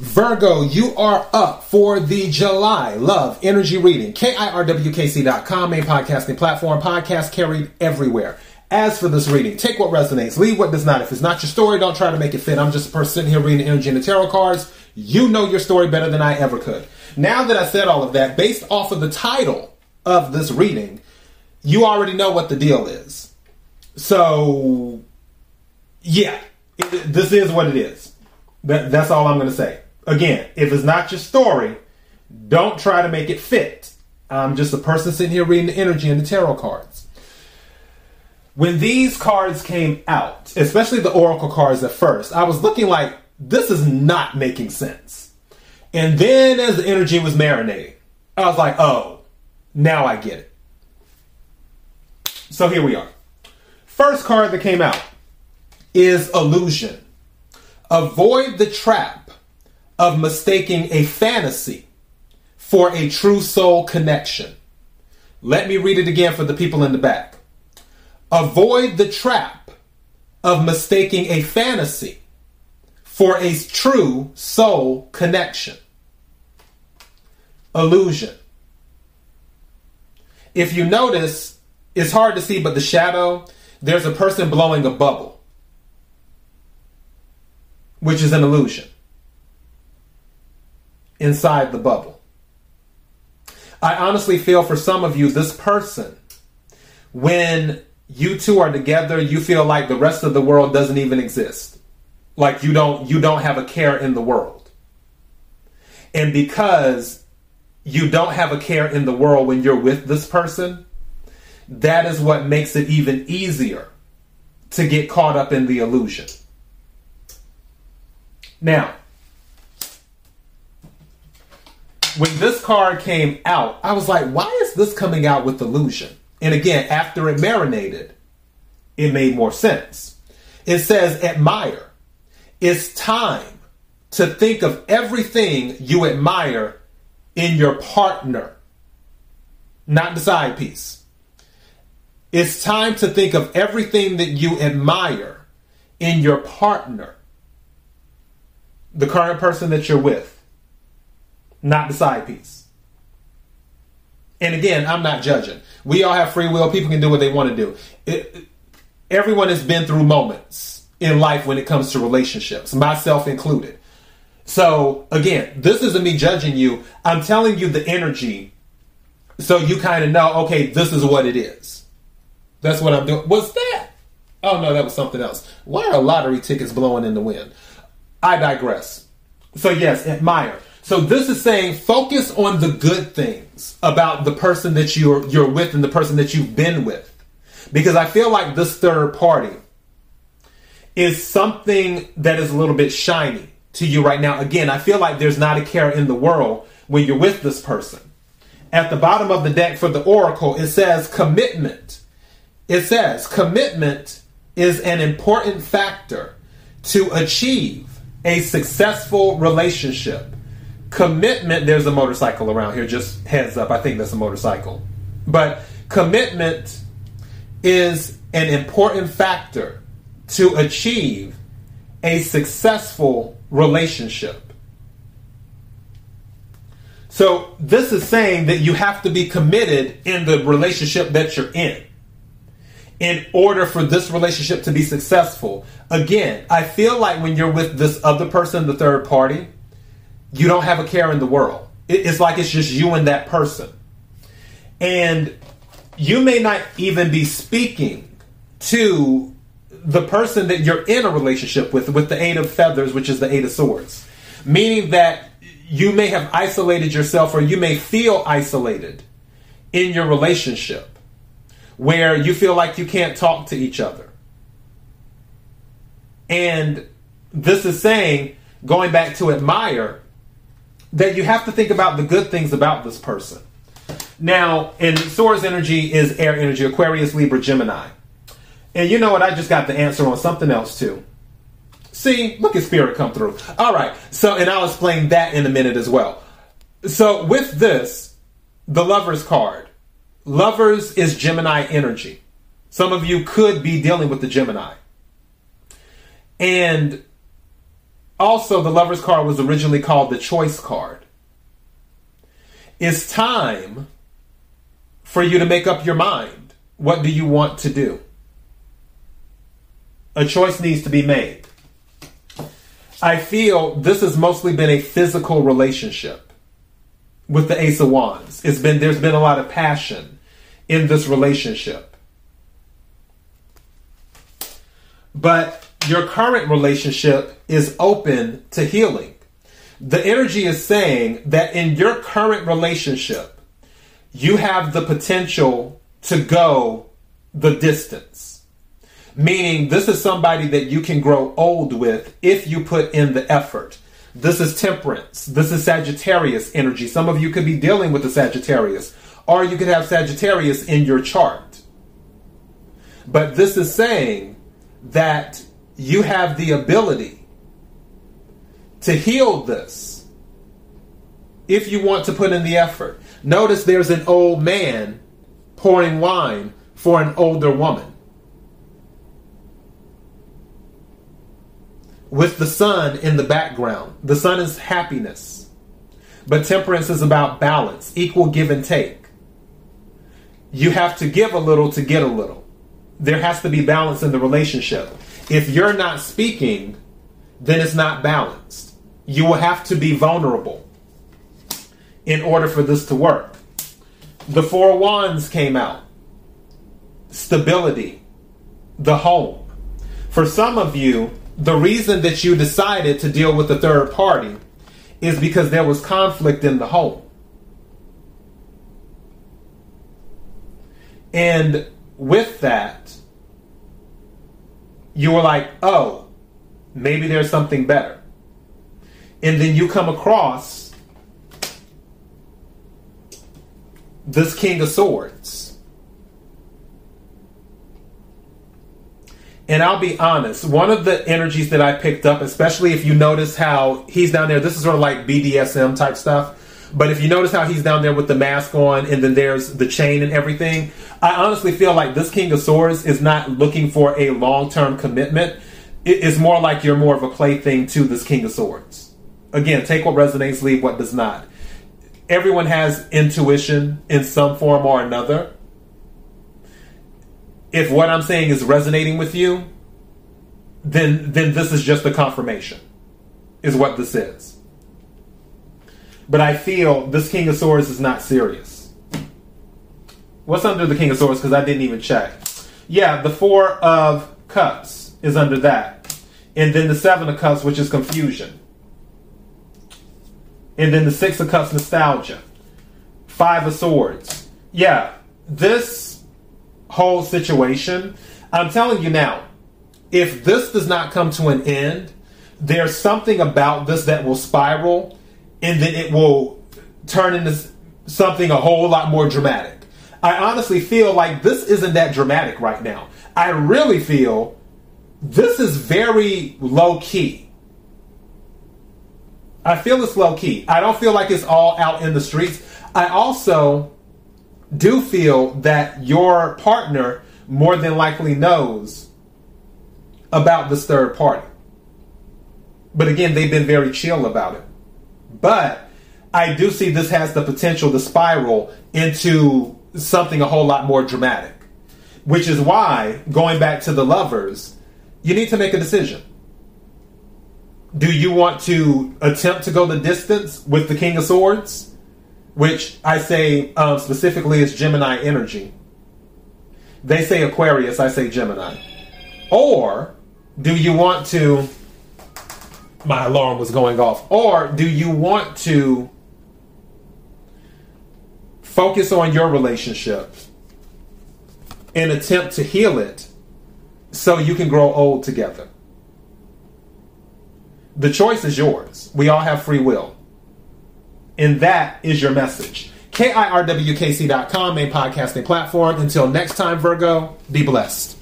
Virgo, you are up for the July Love Energy Reading. KIRWKC.com, main podcasting platform, podcast carried everywhere. As for this reading, take what resonates, leave what does not. If it's not your story, don't try to make it fit. I'm just a person sitting here reading energy and the tarot cards. You know your story better than I ever could. Now that I said all of that, based off of the title of this reading, you already know what the deal is. So, yeah, it, this is what it is. That, that's all I'm going to say. Again, if it's not your story, don't try to make it fit. I'm just a person sitting here reading the energy and the tarot cards. When these cards came out, especially the oracle cards at first, I was looking like this is not making sense. And then as the energy was marinating, I was like, oh, now I get it. So here we are. First card that came out is illusion. Avoid the trap of mistaking a fantasy for a true soul connection. Let me read it again for the people in the back. Avoid the trap of mistaking a fantasy for a true soul connection. Illusion. If you notice, it's hard to see, but the shadow, there's a person blowing a bubble, which is an illusion inside the bubble. I honestly feel for some of you, this person, when you two are together, you feel like the rest of the world doesn't even exist. Like you don't you don't have a care in the world. And because you don't have a care in the world when you're with this person, that is what makes it even easier to get caught up in the illusion. Now, when this card came out, I was like, why is this coming out with illusion? And again, after it marinated, it made more sense. It says, admire. It's time to think of everything you admire in your partner, not the side piece. It's time to think of everything that you admire in your partner, the current person that you're with, not the side piece. And again, I'm not judging. We all have free will. People can do what they want to do. It, everyone has been through moments in life when it comes to relationships, myself included. So again, this isn't me judging you. I'm telling you the energy so you kind of know, okay, this is what it is. That's what I'm doing. What's that? Oh no, that was something else. Why are lottery tickets blowing in the wind? I digress. So yes, admire. So this is saying focus on the good things about the person that you're you're with and the person that you've been with. Because I feel like this third party is something that is a little bit shiny to you right now. Again, I feel like there's not a care in the world when you're with this person. At the bottom of the deck for the oracle, it says commitment. It says commitment is an important factor to achieve a successful relationship. Commitment, there's a motorcycle around here, just heads up. I think that's a motorcycle. But commitment is an important factor to achieve a successful relationship. So, this is saying that you have to be committed in the relationship that you're in in order for this relationship to be successful. Again, I feel like when you're with this other person, the third party, you don't have a care in the world. It's like it's just you and that person. And you may not even be speaking to the person that you're in a relationship with, with the Eight of Feathers, which is the Eight of Swords. Meaning that you may have isolated yourself or you may feel isolated in your relationship where you feel like you can't talk to each other. And this is saying, going back to admire, that you have to think about the good things about this person. Now, in Swords energy is air energy, Aquarius, Libra, Gemini. And you know what? I just got the answer on something else too. See, look at spirit come through. All right. So, and I'll explain that in a minute as well. So, with this, the Lovers card, Lovers is Gemini energy. Some of you could be dealing with the Gemini. And Also, the Lover's card was originally called the Choice card. It's time for you to make up your mind. What do you want to do? A choice needs to be made. I feel this has mostly been a physical relationship with the Ace of Wands. It's been there's been a lot of passion in this relationship. But your current relationship is open to healing. The energy is saying that in your current relationship, you have the potential to go the distance. Meaning, this is somebody that you can grow old with if you put in the effort. This is temperance. This is Sagittarius energy. Some of you could be dealing with the Sagittarius, or you could have Sagittarius in your chart. But this is saying that you have the ability to heal this if you want to put in the effort. Notice there's an old man pouring wine for an older woman. With the sun in the background. The sun is happiness. But temperance is about balance, equal give and take. You have to give a little to get a little. There has to be balance in the relationship. If you're not speaking, then it's not balanced. You will have to be vulnerable in order for this to work. The Four Wands came out. Stability, the home. For some of you, the reason that you decided to deal with the third party is because there was conflict in the home. And with that, you were like, oh, maybe there's something better. And then you come across this King of Swords. And I'll be honest, one of the energies that I picked up, especially if you notice how he's down there, this is sort of like BDSM type stuff. But if you notice how he's down there with the mask on and then there's the chain and everything, I honestly feel like this King of Swords is not looking for a long term commitment. It is more like you're more of a plaything to this King of Swords. Again, take what resonates, leave what does not. Everyone has intuition in some form or another. If what I'm saying is resonating with you, then then this is just a confirmation. Is what this is. But I feel this King of Swords is not serious. What's under the King of Swords? Because I didn't even check. Yeah, the Four of Cups is under that. And then the Seven of Cups, which is confusion. And then the Six of Cups, nostalgia. Five of Swords. Yeah, this whole situation, I'm telling you now, if this does not come to an end, there's something about this that will spiral and then it will turn into something a whole lot more dramatic. I honestly feel like this isn't that dramatic right now. I really feel this is very low key. I feel it's low key. I don't feel like it's all out in the streets. I also do feel that your partner more than likely knows about this third party. But again, they've been very chill about it. But I do see this has the potential to spiral into something a whole lot more dramatic. Which is why, going back to the lovers, you need to make a decision. Do you want to attempt to go the distance with the King of Swords? Which I say um, specifically is Gemini energy. They say Aquarius, I say Gemini. Or do you want to my alarm was going off. Or do you want to focus on your relationship and attempt to heal it so you can grow old together? The choice is yours. We all have free will. And that is your message. KIRWKC.com, main podcasting platform. Until next time, Virgo, be blessed.